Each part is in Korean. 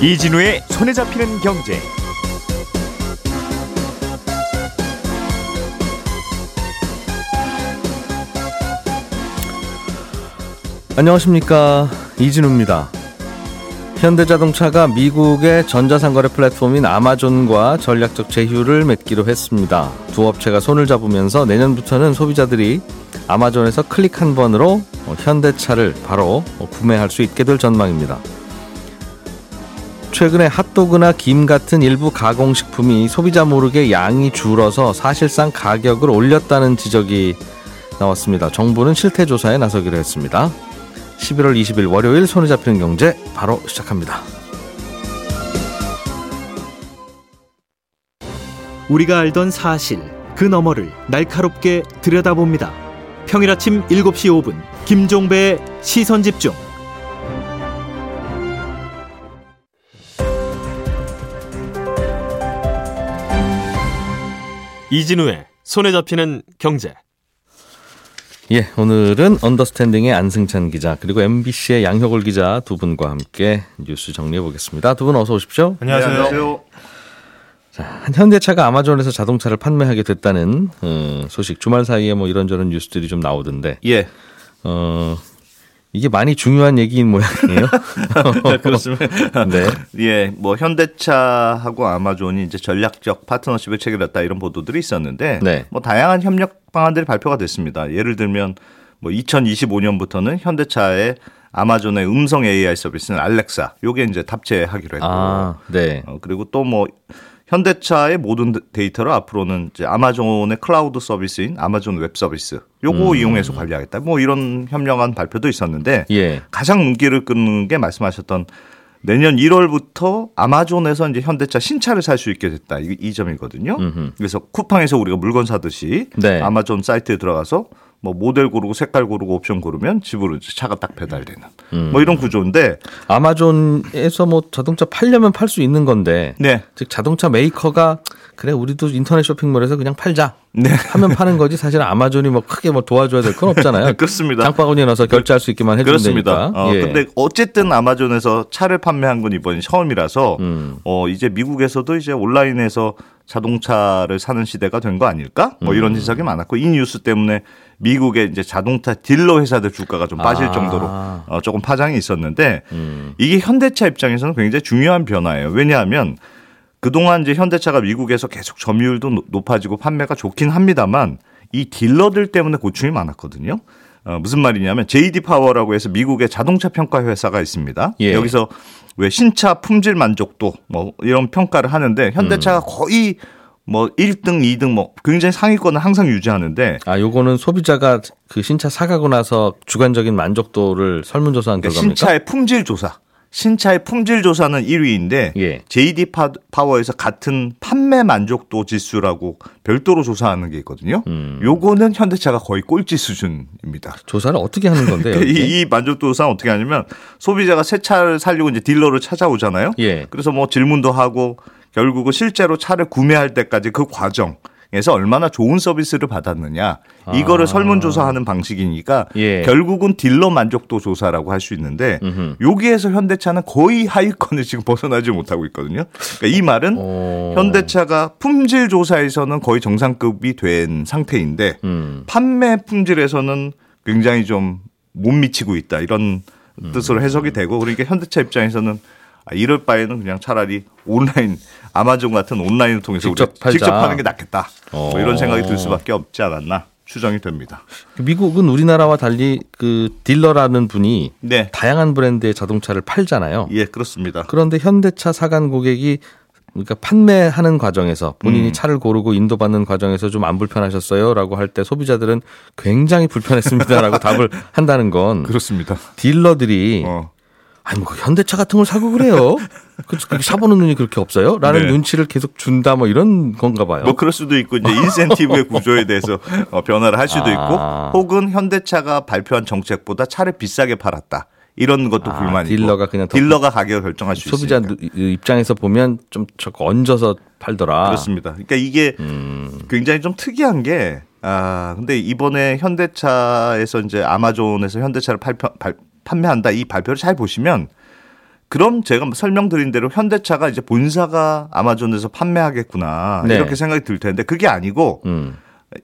이진우의 손에 잡히는 경제. 안녕하십니까 이진우입니다. 현대자동차가 미국의 전자상거래 플랫폼인 아마존과 전략적 제휴를 맺기로 했습니다. 두 업체가 손을 잡으면서 내년부터는 소비자들이 아마존에서 클릭 한 번으로 현대차를 바로 구매할 수 있게 될 전망입니다. 최근에 핫도그나 김 같은 일부 가공식품이 소비자 모르게 양이 줄어서 사실상 가격을 올렸다는 지적이 나왔습니다. 정부는 실태 조사에 나서기로 했습니다. 11월 20일 월요일 손에 잡히는 경제 바로 시작합니다. 우리가 알던 사실 그 너머를 날카롭게 들여다봅니다. 평일 아침 7시 5분 김종배의 시선 집중. 이진우의 손에 잡히는 경제. 예, 오늘은 언더스탠딩의 안승찬 기자 그리고 MBC의 양효골 기자 두 분과 함께 뉴스 정리해 보겠습니다. 두 분 어서 오십시오. 안녕하세요. 자, 현대차가 아마존에서 자동차를 판매하게 됐다는 어, 소식 주말 사이에 뭐 이런저런 뉴스들이 좀 나오던데. 예. 어, 이게 많이 중요한 얘기인 모양이에요. 그렇습니다. 네. 예, 뭐 현대차하고 아마존이 이제 전략적 파트너십을 체결했다 이런 보도들이 있었는데 네. 뭐 다양한 협력 방안들이 발표가 됐습니다. 예를 들면 뭐 2025년부터는 현대차의 아마존의 음성 AI 서비스는 알렉사 요게 이제 탑재하기로 했고 아, 네. 어, 그리고 또뭐 현대차의 모든 데이터를 앞으로는 이제 아마존의 클라우드 서비스인 아마존 웹 서비스 요거 이용해서 관리하겠다. 뭐 이런 협력안 발표도 있었는데 예. 가장 눈길을 끄는 게 말씀하셨던 내년 1월부터 아마존에서 이제 현대차 신차를 살 수 있게 됐다. 이, 이 점이거든요. 음흠. 그래서 쿠팡에서 우리가 물건 사듯이 네. 아마존 사이트에 들어가서 뭐 모델 고르고 색깔 고르고 옵션 고르면 집으로 차가 딱 배달되는 음. 뭐 이런 구조인데 아마존에서 뭐 자동차 팔려면 팔 수 있는 건데 네. 즉 자동차 메이커가 그래 우리도 인터넷 쇼핑몰에서 그냥 팔자 네. 하면 파는 거지 사실 아마존이 뭐 크게 뭐 도와줘야 될 건 없잖아요. 그렇습니다. 장바구니에 넣어서 결제할 수 있게만 해주면 그렇습니다. 되니까. 어, 예. 근데 어쨌든 아마존에서 차를 판매한 건 이번이 처음이라서 음. 어, 이제 미국에서도 이제 온라인에서 자동차를 사는 시대가 된 거 아닐까? 뭐 이런 음. 해석이 많았고 이 뉴스 때문에 미국의 이제 자동차 딜러 회사들 주가가 좀 빠질 아. 정도로 어, 조금 파장이 있었는데 음. 이게 현대차 입장에서는 굉장히 중요한 변화예요. 왜냐하면 그동안 이제 현대차가 미국에서 계속 점유율도 노- 높아지고 판매가 좋긴 합니다만 이 딜러들 때문에 고충이 많았거든요. 어, 무슨 말이냐면 JD 파워라고 해서 미국의 자동차 평가 회사가 있습니다. 예. 여기서 왜 신차 품질 만족도 뭐 이런 평가를 하는데 현대차가 거의 뭐 1등, 2등 뭐 굉장히 상위권을 항상 유지하는데 아 요거는 소비자가 그 신차 사가고 나서 주관적인 만족도를 설문조사한 그러니까 결과입니까? 신차의 품질 조사. 신차의 품질 조사는 1위인데 예. JD 파- 파워에서 같은 판매 만족도 지수라고 별도로 조사하는 게 있거든요. 음. 요거는 현대차가 거의 꼴찌 수준입니다. 조사를 어떻게 하는 건데요? 이? 이 만족도 조사는 어떻게 하냐면 소비자가 새 차를 살려고 이제 딜러를 찾아오잖아요. 예. 그래서 뭐 질문도 하고 결국은 실제로 차를 구매할 때까지 그 과정 에서 얼마나 좋은 서비스를 받았느냐 이거를 아. 설문조사하는 방식이니까 예. 결국은 딜러 만족도 조사라고 할 수 있는데 음흠. 여기에서 현대차는 거의 하위권을 지금 벗어나지 못하고 있거든요. 그러니까 이 말은 어. 현대차가 품질 조사에서는 거의 정상급이 된 상태인데 음. 판매 품질에서는 굉장히 좀 못 미치고 있다 이런 음. 뜻으로 해석이 되고 그러니까 현대차 입장에서는 아, 이럴 바에는 그냥 차라리 온라인 아마존 같은 온라인을 통해서 직접 팔자. 직접 하는 게 낫겠다 뭐 어. 이런 생각이 들 수밖에 없지 않았나 추정이 됩니다. 미국은 우리나라와 달리 그 딜러라는 분이 네, 다양한 브랜드의 자동차를 팔잖아요. 예 그렇습니다. 그런데 현대차 사간 고객이 그러니까 판매하는 과정에서 본인이 음. 차를 고르고 인도받는 과정에서 좀 안 불편하셨어요라고 할 때 소비자들은 굉장히 불편했습니다라고 답을 한다는 건 그렇습니다. 딜러들이 어. 아니 뭐 현대차 같은 걸 사고 그래요. 그 그렇게 사보는 눈이 그렇게 없어요? 라는 네. 눈치를 계속 준다 뭐 이런 건가 봐요. 뭐 그럴 수도 있고 이제 인센티브의 구조에 대해서 어, 변화를 할 수도 아. 있고 혹은 현대차가 발표한 정책보다 차를 비싸게 팔았다. 이런 것도 아, 불만이고 딜러가 그냥 더 딜러가 가격을 결정할 수 소비자 있으니까. 누- 입장에서 보면 좀 저거 얹어서 팔더라. 그렇습니다. 그러니까 이게 음. 굉장히 좀 특이한 게 아, 근데 이번에 현대차에서 이제 아마존에서 현대차를 팔, 팔, 판매한다 이 발표를 잘 보시면 그럼 제가 설명드린 대로 현대차가 이제 본사가 아마존에서 판매하겠구나 네. 이렇게 생각이 들 텐데 그게 아니고 음.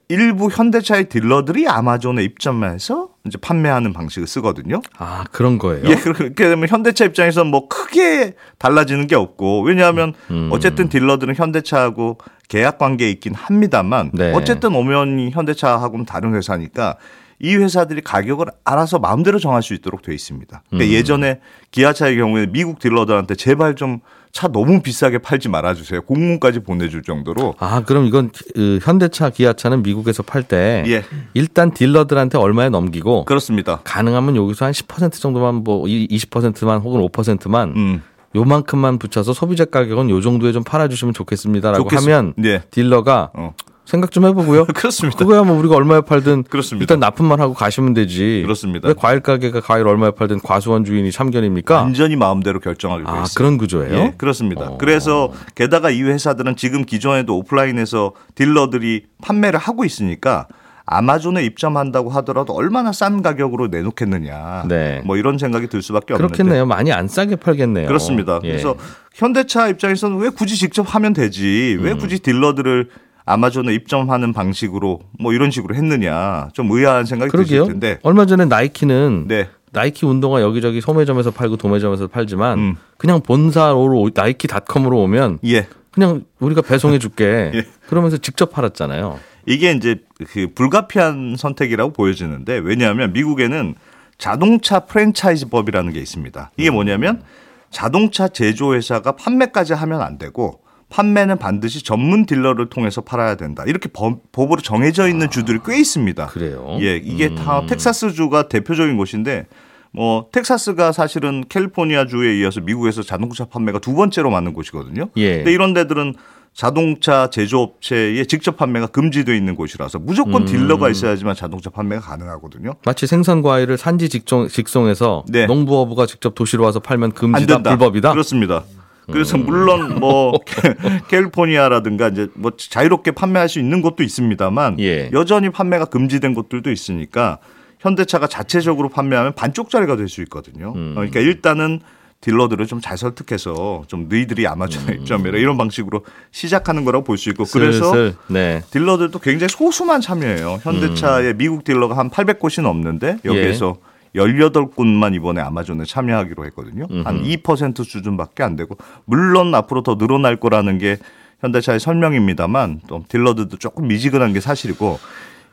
일부 현대차의 딜러들이 아마존에 입점해서 이제 판매하는 방식을 쓰거든요. 아 그런 거예요. 예, 그렇게 되면 현대차 입장에서는 뭐 크게 달라지는 게 없고 왜냐하면 음. 어쨌든 딜러들은 현대차하고 계약 관계에 있긴 합니다만 네. 어쨌든 오면이 현대차하고는 다른 회사니까 이 회사들이 가격을 알아서 마음대로 정할 수 있도록 돼 있습니다. 음. 그러니까 예전에 기아차의 경우에 미국 딜러들한테 제발 좀 차 너무 비싸게 팔지 말아주세요. 공문까지 보내줄 정도로 아 그럼 이건 그 현대차, 기아차는 미국에서 팔때 예 일단 딜러들한테 얼마에 넘기고 그렇습니다. 가능하면 여기서 한 10% 정도만 뭐 20%만 혹은 5%만 음 요만큼만 붙여서 소비자 가격은 요 정도에 좀 팔아주시면 좋겠습니다라고 좋겠습- 하면 예 딜러가 어. 생각 좀 해보고요. 그렇습니다. 그거야 뭐 우리가 얼마에 팔든 그렇습니다. 일단 납품만 하고 가시면 되지. 그렇습니다. 왜 과일 가게가 과일 얼마에 팔든 과수원 주인이 참견입니까? 완전히 마음대로 결정하게 돼 아 있어요. 그런 구조예요? 예, 그렇습니다. 어. 그래서 게다가 이 회사들은 지금 기존에도 오프라인에서 딜러들이 판매를 하고 있으니까 아마존에 입점한다고 하더라도 얼마나 싼 가격으로 내놓겠느냐. 네. 뭐 이런 생각이 들 수밖에 없는데. 그렇겠네요. 많이 안 싸게 팔겠네요. 그렇습니다. 예. 그래서 현대차 입장에서는 왜 굳이 직접 하면 되지? 음. 왜 굳이 딜러들을 아마존에 입점하는 방식으로 뭐 이런 식으로 했느냐. 좀 의아한 생각이 그러게요. 드실 텐데. 얼마 전에 나이키는 네. 나이키 운동화 여기저기 소매점에서 팔고 도매점에서 팔지만 음. 그냥 본사로 나이키닷컴으로 오면 예. 그냥 우리가 배송해 줄게. 예. 그러면서 직접 팔았잖아요. 이게 이제 그 불가피한 선택이라고 보여지는데 왜냐하면 미국에는 자동차 프랜차이즈법이라는 게 있습니다. 이게 뭐냐면 자동차 제조회사가 판매까지 하면 안 되고 판매는 반드시 전문 딜러를 통해서 팔아야 된다. 이렇게 법, 법으로 정해져 있는 주들이 꽤 있습니다. 그래요? 예, 이게 음. 다 텍사스주가 대표적인 곳인데 뭐 텍사스가 사실은 캘리포니아 주에 이어서 미국에서 자동차 판매가 두 번째로 많은 곳이거든요. 예. 근데 이런 데들은 자동차 제조업체의 직접 판매가 금지되어 있는 곳이라서 무조건 음. 딜러가 있어야지만 자동차 판매가 가능하거든요. 마치 생선 과일을 산지 직종, 직송해서 네. 농부어부가 직접 도시로 와서 팔면 안 금지다. 불법이다. 그렇습니다. 그래서 물론 뭐 캘리포니아라든가 이제 뭐 자유롭게 판매할 수 있는 곳도 있습니다만 예. 여전히 판매가 금지된 곳들도 있으니까 현대차가 자체적으로 판매하면 반쪽짜리가 될 수 있거든요. 음. 그러니까 일단은 딜러들을 좀 잘 설득해서 좀 너희들이 아마존에 입점해라 이런 방식으로 시작하는 거라고 볼 수 있고 그래서 음. 슬슬, 네. 딜러들도 굉장히 소수만 참여해요. 현대차의 음. 미국 딜러가 한 800곳이 넘는데 예. 여기에서 18곳만 이번에 아마존에 참여하기로 했거든요. 한 2% 수준밖에 안 되고 물론 앞으로 더 늘어날 거라는 게 현대차의 설명입니다만 또 딜러들도 조금 미지근한 게 사실이고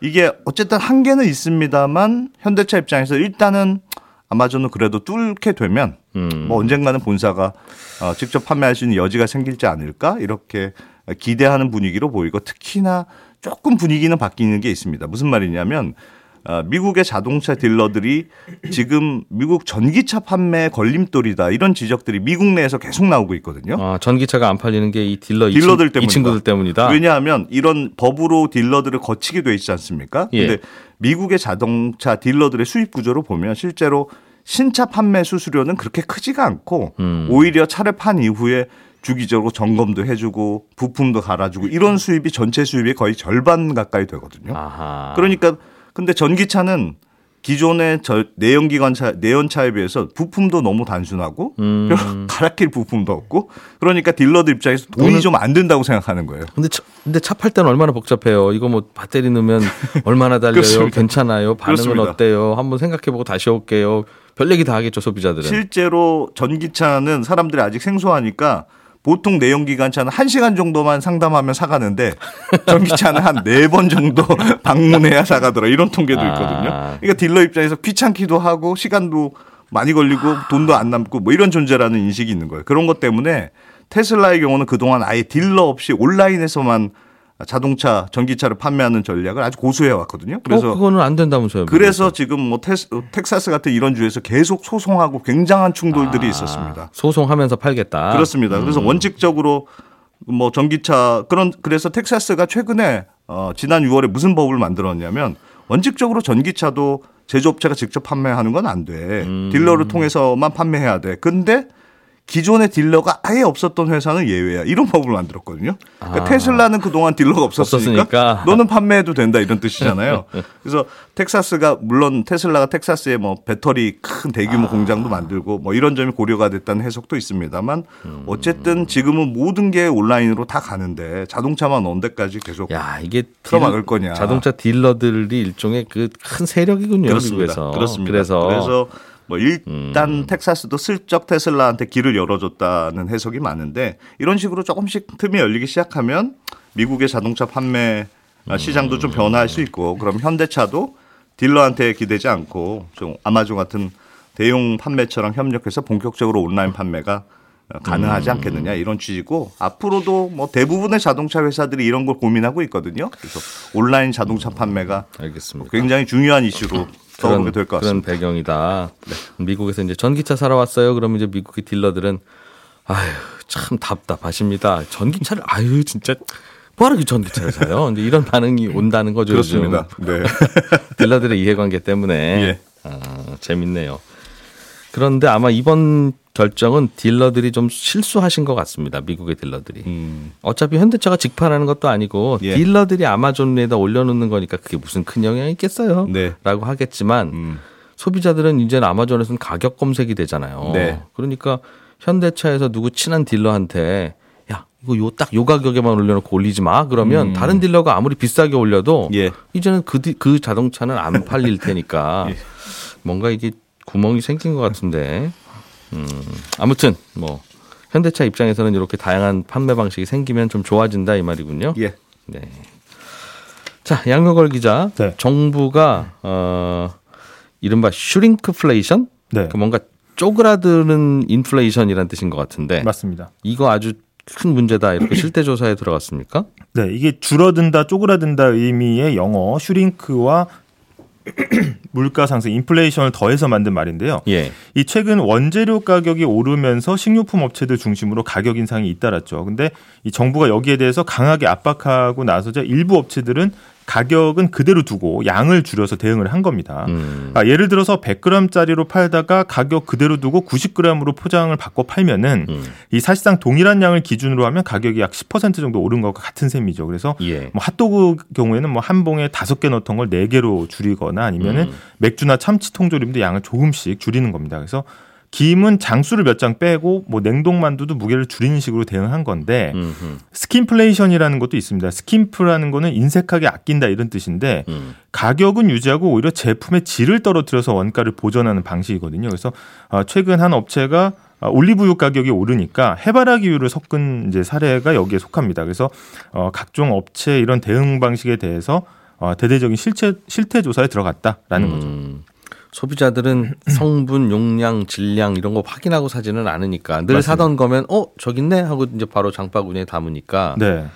이게 어쨌든 한계는 있습니다만 현대차 입장에서 일단은 아마존은 그래도 뚫게 되면 음. 뭐 언젠가는 본사가 어, 직접 판매할 수 있는 여지가 생길지 않을까 이렇게 기대하는 분위기로 보이고 특히나 조금 분위기는 바뀌는 게 있습니다. 무슨 말이냐면 어, 미국의 자동차 딜러들이 지금 미국 전기차 판매 걸림돌이다 이런 지적들이 미국 내에서 계속 나오고 있거든요. 아, 전기차가 안 팔리는 게 이 딜러 이 딜러들 친- 때문이다. 이 친구들 때문이다. 왜냐하면 이런 법으로 딜러들을 거치게 돼 있지 않습니까? 예. 근데 미국의 자동차 딜러들의 수입 구조를 보면 실제로 신차 판매 수수료는 그렇게 크지가 않고 음. 오히려 차를 판 이후에 주기적으로 점검도 해주고 부품도 갈아주고 이런 수입이 전체 수입의 거의 절반 가까이 되거든요. 아하. 그러니까 근데 전기차는 기존의 저 내연기관 차 내연차에 비해서 부품도 너무 단순하고 음. 갈아낄 부품도 없고 그러니까 딜러들 입장에서 돈이 돈은- 좀안 된다고 생각하는 거예요. 근데 차, 근데 차 팔 때는 얼마나 복잡해요. 이거 뭐 배터리 넣으면 얼마나 달려요? 괜찮아요? 반응은 그렇습니다. 어때요? 한번 생각해보고 다시 올게요. 별 얘기 다 하겠죠 소비자들은. 실제로 전기차는 사람들이 아직 생소하니까 보통 내연 기관차는 한시간 정도만 상담하면 사가는데 전기차는 한네번 정도 방문해야 사가더라 이런 통계도 아. 있거든요. 그러니까 딜러 입장에서 귀찮기도 하고 시간도 많이 걸리고 돈도 안 남고 뭐 이런 존재라는 인식이 있는 거예요. 그런 것 때문에 테슬라의 경우는 그동안 아예 딜러 없이 온라인에서만 자동차 전기차를 판매하는 전략을 아주 고수해 왔거든요. 그래서 어, 그거는 안 된다면서요. 그래서 지금 뭐 테스, 텍사스 같은 이런 주에서 계속 소송하고 굉장한 충돌들이 아, 있었습니다. 소송하면서 팔겠다. 그렇습니다. 그래서 음. 원칙적으로 뭐 전기차 그런 그래서 텍사스가 최근에 어 지난 6월에 무슨 법을 만들었냐면 원칙적으로 전기차도 제조업체가 직접 판매하는 건 안 돼. 음. 딜러를 통해서만 판매해야 돼. 근데 기존의 딜러가 아예 없었던 회사는 예외야. 이런 법을 만들었거든요. 그러니까 아. 테슬라는 그동안 딜러가 없었으니까, 없었으니까. 너는 판매해도 된다 이런 뜻이잖아요. 그래서 텍사스가 물론 테슬라가 텍사스에 뭐 배터리 큰 아. 대규모 공장도 만들고 뭐 이런 점이 고려가 됐다는 해석도 있습니다만 음. 어쨌든 지금은 모든 게 온라인으로 다 가는데 자동차만 언데까지 계속 야 이게 틀어막을 딜- 거냐. 자동차 딜러들이 일종의 그 큰 세력이군요 그렇습니다. 미국에서. 그렇습니다. 그래서, 그래서 뭐 일단 텍사스도 슬쩍 테슬라한테 길을 열어줬다는 해석이 많은데 이런 식으로 조금씩 틈이 열리기 시작하면 미국의 자동차 판매 시장도 좀 변화할 수 있고 그럼 현대차도 딜러한테 기대지 않고 좀 아마존 같은 대형 판매처럼 협력해서 본격적으로 온라인 판매가 가능하지 않겠느냐 이런 취지고 앞으로도 뭐 대부분의 자동차 회사들이 이런 걸 고민하고 있거든요. 그래서 온라인 자동차 판매가 알겠습니다. 굉장히 중요한 이슈로 떠오르게 될것 그런 같습니다. 배경이다. 미국에서 이제 전기차 사러 왔어요. 그러면 이제 미국의 딜러들은 아유 참 답답하십니다. 전기차를 아유 진짜 뭐하러 그 전기차를 사요? 이제 이런 반응이 온다는 거죠. 그렇습니다. 네. 딜러들의 이해관계 때문에 예. 아, 재밌네요. 그런데 아마 이번 결정은 딜러들이 좀 실수하신 것 같습니다. 미국의 딜러들이. 음, 어차피 현대차가 직판하는 것도 아니고 예. 딜러들이 아마존 에다 올려놓는 거니까 그게 무슨 큰 영향이 있겠어요? 네. 라고 하겠지만 음, 소비자들은 이제는 아마존에서는 가격 검색이 되잖아요. 네. 그러니까 현대차에서 누구 친한 딜러한테 야 이거 요 딱 요 가격에만 올려놓고 올리지 마. 그러면 다른 딜러가 아무리 비싸게 올려도 음. 예. 이제는 그, 디- 그 자동차는 안 팔릴 테니까 예. 뭔가 이게 구멍이 생긴 것 같은데. 음, 아무튼 뭐 현대차 입장에서는 이렇게 다양한 판매 방식이 생기면 좀 좋아진다 이 말이군요. 예. 네. 자, 양명걸 기자. 네. 정부가 어 이른바 shrinkflation? 네. 그 뭔가 쪼그라드는 인플레이션이라는 뜻인 것 같은데 맞습니다. 이거 아주 큰 문제다 이렇게 실태 조사에 들어갔습니까? 네, 이게 줄어든다, 쪼그라든다 의미의 영어 shrink와 물가 상승, 인플레이션을 더해서 만든 말인데요. 예. 이 최근 원재료 가격이 오르면서 식료품 업체들 중심으로 가격 인상이 잇따랐죠. 근데 이 정부가 여기에 대해서 강하게 압박하고 나서자 일부 업체들은 가격은 그대로 두고 양을 줄여서 대응을 한 겁니다. 음. 아, 예를 들어서 100g짜리로 팔다가 가격 그대로 두고 90g으로 포장을 바꿔 팔면은 음. 이 사실상 동일한 양을 기준으로 하면 가격이 약 10% 정도 오른 것과 같은 셈이죠. 그래서 예. 뭐 핫도그 경우에는 뭐 한 봉에 다섯 개 넣던 걸 네 개로 줄이거나 아니면은 음. 맥주나 참치 통조림도 양을 조금씩 줄이는 겁니다. 그래서 김은 장수를 몇 장 빼고 뭐 냉동만두도 무게를 줄이는 식으로 대응한 건데 음, 음, skimpflation이라는 것도 있습니다. skimp라는 거는 인색하게 아낀다 이런 뜻인데 음. 가격은 유지하고 오히려 제품의 질을 떨어뜨려서 원가를 보전하는 방식이거든요. 그래서 아, 최근 한 업체가 아, 올리브유 가격이 오르니까 해바라기유를 섞은 이제 사례가 여기에 속합니다. 그래서 어, 각종 업체 이런 대응 방식에 대해서 어, 대대적인 실체, 실태 조사에 들어갔다라는 거죠. 음. 소비자들은 성분, 용량, 질량 이런 거 확인하고 사지는 않으니까 늘 맞습니다. 사던 거면 어 저기 있네 하고 이제 바로 장바구니에 담으니까 네.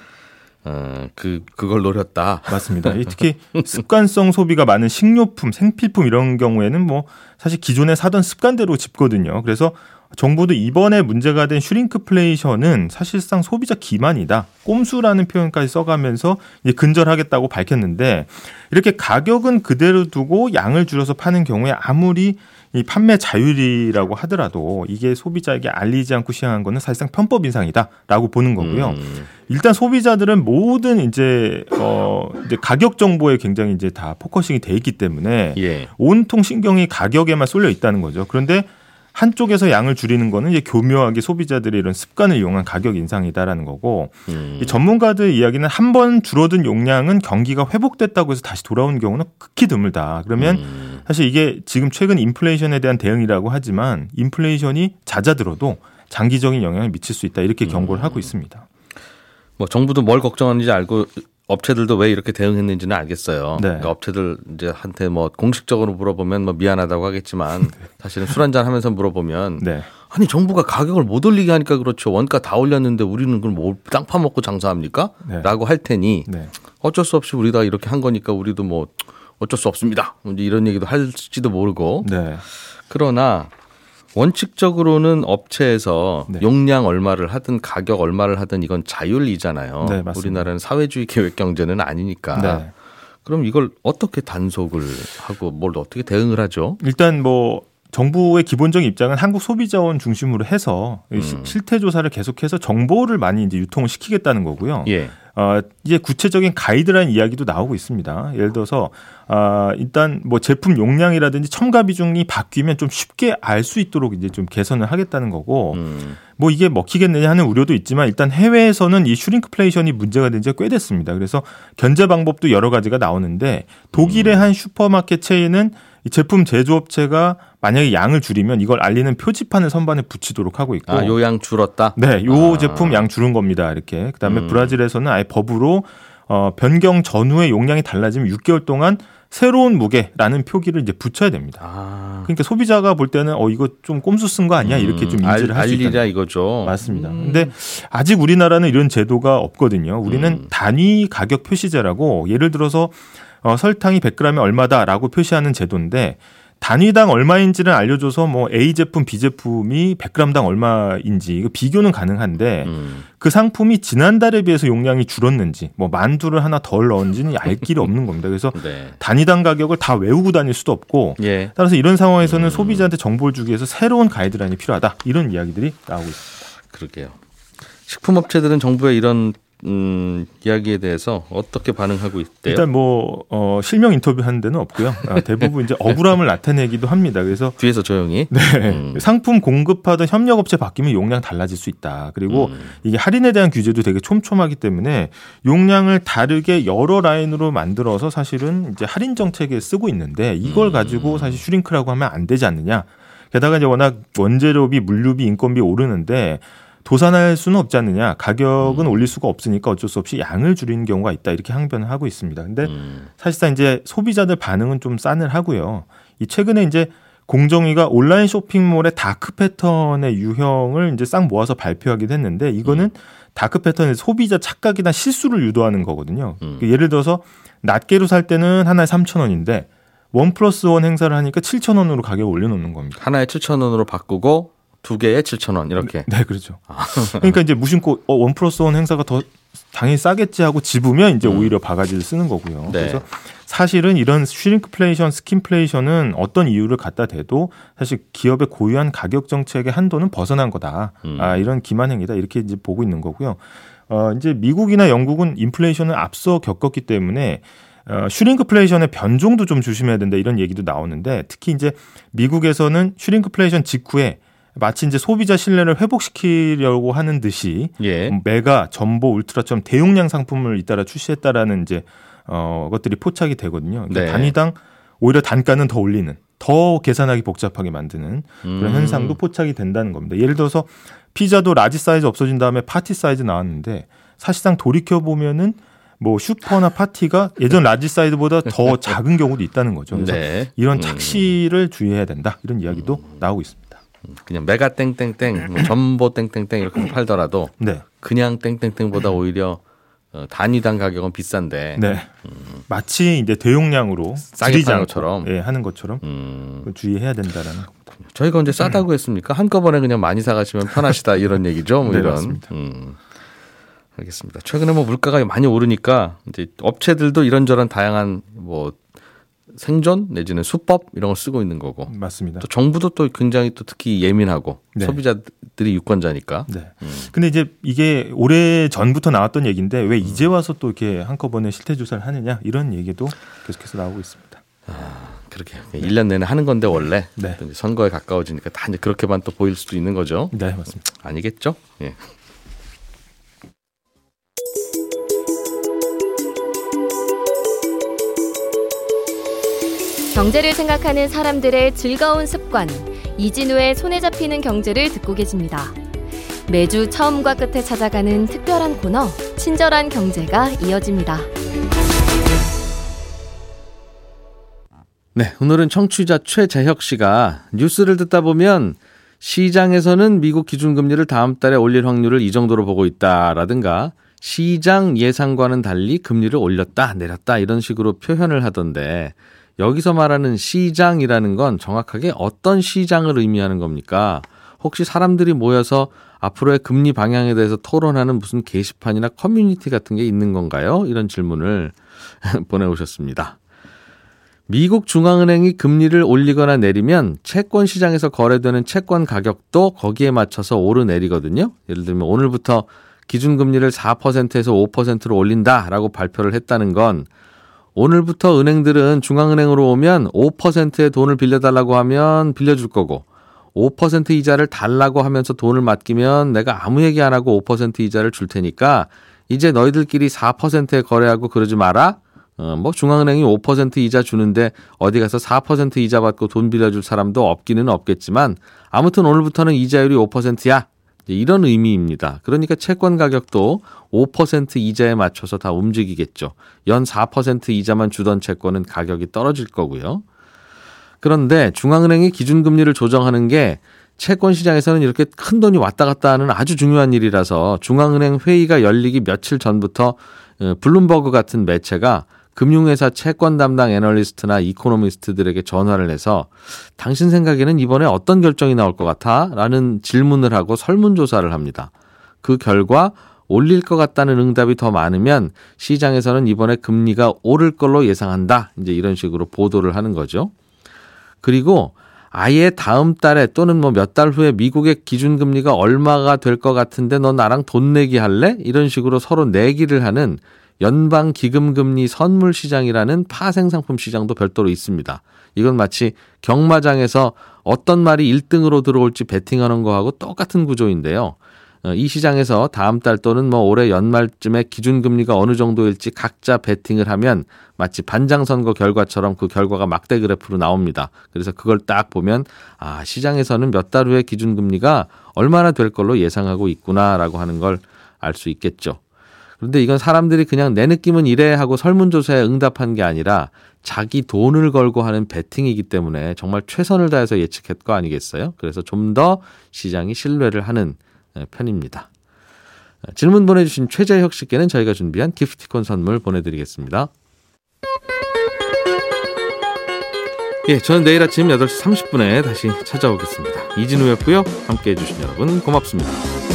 어, 그 그걸 노렸다. 맞습니다. 이 특히 습관성 소비가 많은 식료품, 생필품 이런 경우에는 뭐 사실 기존에 사던 습관대로 집거든요. 그래서 정부도 이번에 문제가 된 슈링크플레이션은 사실상 소비자 기만이다. 꼼수라는 표현까지 써가면서 이제 근절하겠다고 밝혔는데 이렇게 가격은 그대로 두고 양을 줄여서 파는 경우에 아무리 이 판매 자율이라고 하더라도 이게 소비자에게 알리지 않고 시행한 거는 사실상 편법 인상이다라고 보는 거고요. 음. 일단 소비자들은 모든 이제 어 이제 가격 정보에 굉장히 이제 다 focusing이 돼 있기 때문에 예. 온통 신경이 가격에만 쏠려 있다는 거죠. 그런데 한쪽에서 양을 줄이는 거는 이제 교묘하게 소비자들의 이런 습관을 이용한 가격 인상이다라는 거고 음. 이 전문가들 이야기는 한 번 줄어든 용량은 경기가 회복됐다고 해서 다시 돌아오는 경우는 극히 드물다. 그러면 음. 사실 이게 지금 최근 인플레이션에 대한 대응이라고 하지만 인플레이션이 잦아들어도 장기적인 영향을 미칠 수 있다 이렇게 경고를 하고 있습니다. 뭐 정부도 뭘 걱정하는지 알고 업체들도 왜 이렇게 대응했는지는 알겠어요. 네. 그러니까 업체들 이제 한테 뭐 공식적으로 물어보면 뭐 미안하다고 하겠지만 사실은 술 한잔 하면서 물어보면 네. 아니 정부가 가격을 못 올리게 하니까 그렇죠. 원가 다 올렸는데 우리는 그럼 뭐땅 파먹고 장사합니까? 네. 라고 할 테니 네. 어쩔 수 없이 우리가 이렇게 한 거니까 우리도 뭐 어쩔 수 없습니다. 이제 이런 얘기도 할지도 모르고 네. 그러나 원칙적으로는 업체에서 네. 용량 얼마를 하든 가격 얼마를 하든 이건 자율이잖아요. 네. 우리나라는 사회주의 계획 경제는 아니니까. 네. 그럼 이걸 어떻게 단속을 하고 뭘 어떻게 대응을 하죠? 일단 뭐 정부의 기본적인 입장은 한국 소비자원 중심으로 해서 음. 실태 조사를 계속해서 정보를 많이 이제 유통을 시키겠다는 거고요. 예. 어, 이제 구체적인 가이드라인 이야기도 나오고 있습니다. 예를 들어서 아, 일단 뭐 제품 용량이라든지 첨가 비중이 바뀌면 좀 쉽게 알 수 있도록 이제 좀 개선을 하겠다는 거고 음. 뭐 이게 먹히겠느냐 하는 우려도 있지만 일단 해외에서는 이 shrinkflation이 문제가 된 지가 꽤 됐습니다. 그래서 견제 방법도 여러 가지가 나오는데 독일의 한 슈퍼마켓 체인은 이 제품 제조업체가 만약에 양을 줄이면 이걸 알리는 표지판을 선반에 붙이도록 하고 있고 아, 요 양 줄었다. 네, 요 아. 제품 양 줄은 겁니다. 이렇게. 그다음에 음. 브라질에서는 아예 법으로 어 변경 전후의 용량이 달라지면 6개월 동안 새로운 무게라는 표기를 이제 붙여야 됩니다. 아. 그러니까 소비자가 볼 때는 어 이거 좀 꼼수 쓴 거 아니야 이렇게 좀 음, 인지를 알, 할수 있다. 이거죠. 맞습니다. 음. 근데 아직 우리나라는 이런 제도가 없거든요. 우리는 음. 단위 가격 표시제라고 예를 들어서 어, 설탕이 100g에 얼마다라고 표시하는 제도인데 단위당 얼마인지를 알려줘서 뭐 A 제품, B 제품이 100g당 얼마인지 이거 비교는 가능한데 음. 그 상품이 지난달에 비해서 용량이 줄었는지 뭐 만두를 하나 덜 넣은지는 알 길이 없는 겁니다. 그래서 네. 단위당 가격을 다 외우고 다닐 수도 없고 예. 따라서 이런 상황에서는 음. 소비자한테 정보를 주기 위해서 새로운 가이드라인이 필요하다 이런 이야기들이 나오고 있습니다. 그러게요. 식품업체들은 정부의 이런 음, 이야기에 대해서 어떻게 반응하고 있대요? 일단 뭐 어, 실명 인터뷰 하는 데는 없고요. 아, 대부분 이제 억울함을 나타내기도 합니다. 그래서 뒤에서 조용히. 네. 음. 상품 공급하던 협력업체 바뀌면 용량 달라질 수 있다. 그리고 음. 이게 할인에 대한 규제도 되게 촘촘하기 때문에 용량을 다르게 여러 라인으로 만들어서 사실은 이제 할인 정책에 쓰고 있는데 이걸 음. 가지고 사실 슈링크라고 하면 안 되지 않느냐. 게다가 이제 워낙 원재료비, 물류비, 인건비 오르는데 도산할 수는 없지 않느냐. 가격은 음. 올릴 수가 없으니까 어쩔 수 없이 양을 줄이는 경우가 있다. 이렇게 항변을 하고 있습니다. 근데 음. 사실상 이제 소비자들 반응은 좀 싸늘하고요. 이 최근에 이제 공정위가 온라인 쇼핑몰의 dark pattern의 유형을 이제 싹 모아서 발표하기도 했는데 이거는 dark pattern의 소비자 착각이나 실수를 유도하는 거거든요. 음. 예를 들어서 낱개로 살 때는 하나에 3,000원인데 one plus one 행사를 하니까 7,000원으로 가격을 올려놓는 겁니다. 하나에 7,000원으로 바꾸고 두 개에 7,000원 이렇게. 네, 그렇죠. 그러니까 이제 무심코 어, one plus one 행사가 더 당연히 싸겠지 하고 집으면 이제 음. 오히려 바가지를 쓰는 거고요. 네. 그래서 사실은 이런 shrinkflation, skimpflation은 어떤 이유를 갖다 대도 사실 기업의 고유한 가격 정책의 한도는 벗어난 거다. 음. 아, 이런 기만행위다. 이렇게 이제 보고 있는 거고요. 어, 이제 미국이나 영국은 인플레이션을 앞서 겪었기 때문에 어, shrinkflation의 변종도 좀 조심해야 된다 이런 얘기도 나오는데 특히 이제 미국에서는 shrinkflation 직후에 마치 이제 소비자 신뢰를 회복시키려고 하는 듯이 예. 메가, 점보, 울트라처럼 대용량 상품을 잇따라 출시했다라는 이제 어 것들이 포착이 되거든요. 그러니까 네. 단위당 오히려 단가는 더 올리는, 더 계산하기 복잡하게 만드는 그런 음. 현상도 포착이 된다는 겁니다. 예를 들어서 피자도 large size 없어진 다음에 party size 나왔는데 사실상 돌이켜 보면은 뭐 슈퍼나 파티가 예전 large size보다 더 작은 경우도 있다는 거죠. 그래서 네. 이런 음. 착시를 주의해야 된다 이런 이야기도 나오고 있습니다. 그냥 메가 땡땡땡, 뭐 점보 땡땡땡 이렇게 팔더라도 네, 그냥 땡땡땡보다 오히려 어, 단위당 가격은 비싼데. 네. 마치 이제 대용량으로 싸게 파는 것처럼. 예, 하는 것처럼 음, 주의해야 된다라는 겁니다. 저희가 언제 싸다고 했습니까? 한꺼번에 그냥 많이 사가시면 편하시다 이런 얘기죠. 뭐 네, 이런. 맞습니다. 음. 알겠습니다. 최근에 뭐 물가가 많이 오르니까 이제 업체들도 이런저런 다양한 뭐 생존 내지는 수법 이런 걸 쓰고 있는 거고 맞습니다. 또 정부도 또 굉장히 또 특히 예민하고 네. 소비자들이 유권자니까 네. 음. 근데 이제 이게 오래 전부터 나왔던 얘기인데 왜 이제 와서 또 이렇게 한꺼번에 실태 조사를 하느냐 이런 얘기도 계속해서 나오고 있습니다. 그렇게 1년 내내 하는 건데 원래 네. 선거에 가까워지니까 다 이제 그렇게만 또 보일 수도 있는 거죠. 네, 맞습니다. 아니겠죠? 예. 경제를 생각하는 사람들의 즐거운 습관 이진우의 손에 잡히는 경제를 듣고 계십니다. 매주 처음과 끝에 찾아가는 특별한 코너 친절한 경제가 이어집니다. 네, 오늘은 청취자 최재혁 씨가 뉴스를 듣다 보면 시장에서는 미국 기준금리를 다음 달에 올릴 확률을 이 정도로 보고 있다라든가 시장 예상과는 달리 금리를 올렸다 내렸다 이런 식으로 표현을 하던데 여기서 말하는 시장이라는 건 정확하게 어떤 시장을 의미하는 겁니까? 혹시 사람들이 모여서 앞으로의 금리 방향에 대해서 토론하는 무슨 게시판이나 커뮤니티 같은 게 있는 건가요? 이런 질문을 보내오셨습니다. 미국 중앙은행이 금리를 올리거나 내리면 채권 시장에서 거래되는 채권 가격도 거기에 맞춰서 오르내리거든요. 예를 들면 오늘부터 기준금리를 4%에서 5%로 올린다라고 발표를 했다는 건 오늘부터 은행들은 중앙은행으로 오면 5%의 돈을 빌려달라고 하면 빌려줄 거고 5% 이자를 달라고 하면서 돈을 맡기면 내가 아무 얘기 안 하고 5% 이자를 줄 테니까 이제 너희들끼리 4%에 거래하고 그러지 마라. 어, 뭐 중앙은행이 5% 이자 주는데 어디 가서 4% 이자 받고 돈 빌려줄 사람도 없기는 없겠지만 아무튼 오늘부터는 이자율이 5%야. 이런 의미입니다. 그러니까 채권 가격도 5% 이자에 맞춰서 다 움직이겠죠. 연 4% 이자만 주던 채권은 가격이 떨어질 거고요. 그런데 중앙은행이 기준금리를 조정하는 게 채권 시장에서는 이렇게 큰 돈이 왔다 갔다 하는 아주 중요한 일이라서 중앙은행 회의가 열리기 며칠 전부터 어, 블룸버그 같은 매체가 금융회사 채권 담당 애널리스트나 이코노미스트들에게 전화를 해서 당신 생각에는 이번에 어떤 결정이 나올 것 같아? 라는 질문을 하고 설문조사를 합니다. 그 결과 올릴 것 같다는 응답이 더 많으면 시장에서는 이번에 금리가 오를 걸로 예상한다. 이제 이런 식으로 보도를 하는 거죠. 그리고 아예 다음 달에 또는 뭐 몇 달 후에 미국의 기준금리가 얼마가 될 것 같은데 너 나랑 돈 내기 할래? 이런 식으로 서로 내기를 하는 연방 기금 금리 선물 시장이라는 파생 상품 시장도 별도로 있습니다. 이건 마치 경마장에서 어떤 말이 1등으로 들어올지 베팅하는 거하고 똑같은 구조인데요. 어, 이 시장에서 다음 달 또는 뭐 올해 연말쯤에 기준금리가 어느 정도일지 각자 베팅을 하면 마치 반장선거 결과처럼 그 결과가 막대 그래프로 나옵니다. 그래서 그걸 딱 보면 아, 시장에서는 몇 달 후에 기준금리가 얼마나 될 걸로 예상하고 있구나라고 하는 걸 알 수 있겠죠. 그런데 이건 사람들이 그냥 내 느낌은 이래 하고 설문조사에 응답한 게 아니라 자기 돈을 걸고 하는 베팅이기 때문에 정말 최선을 다해서 예측할 거 아니겠어요? 그래서 좀 더 시장이 신뢰를 하는 편입니다. 질문 보내주신 최재혁 씨께는 저희가 준비한 기프티콘 선물 보내드리겠습니다. 예, 저는 내일 아침 8시 30분에 다시 찾아오겠습니다. 이진우였고요. 함께 해 주신 여러분 고맙습니다.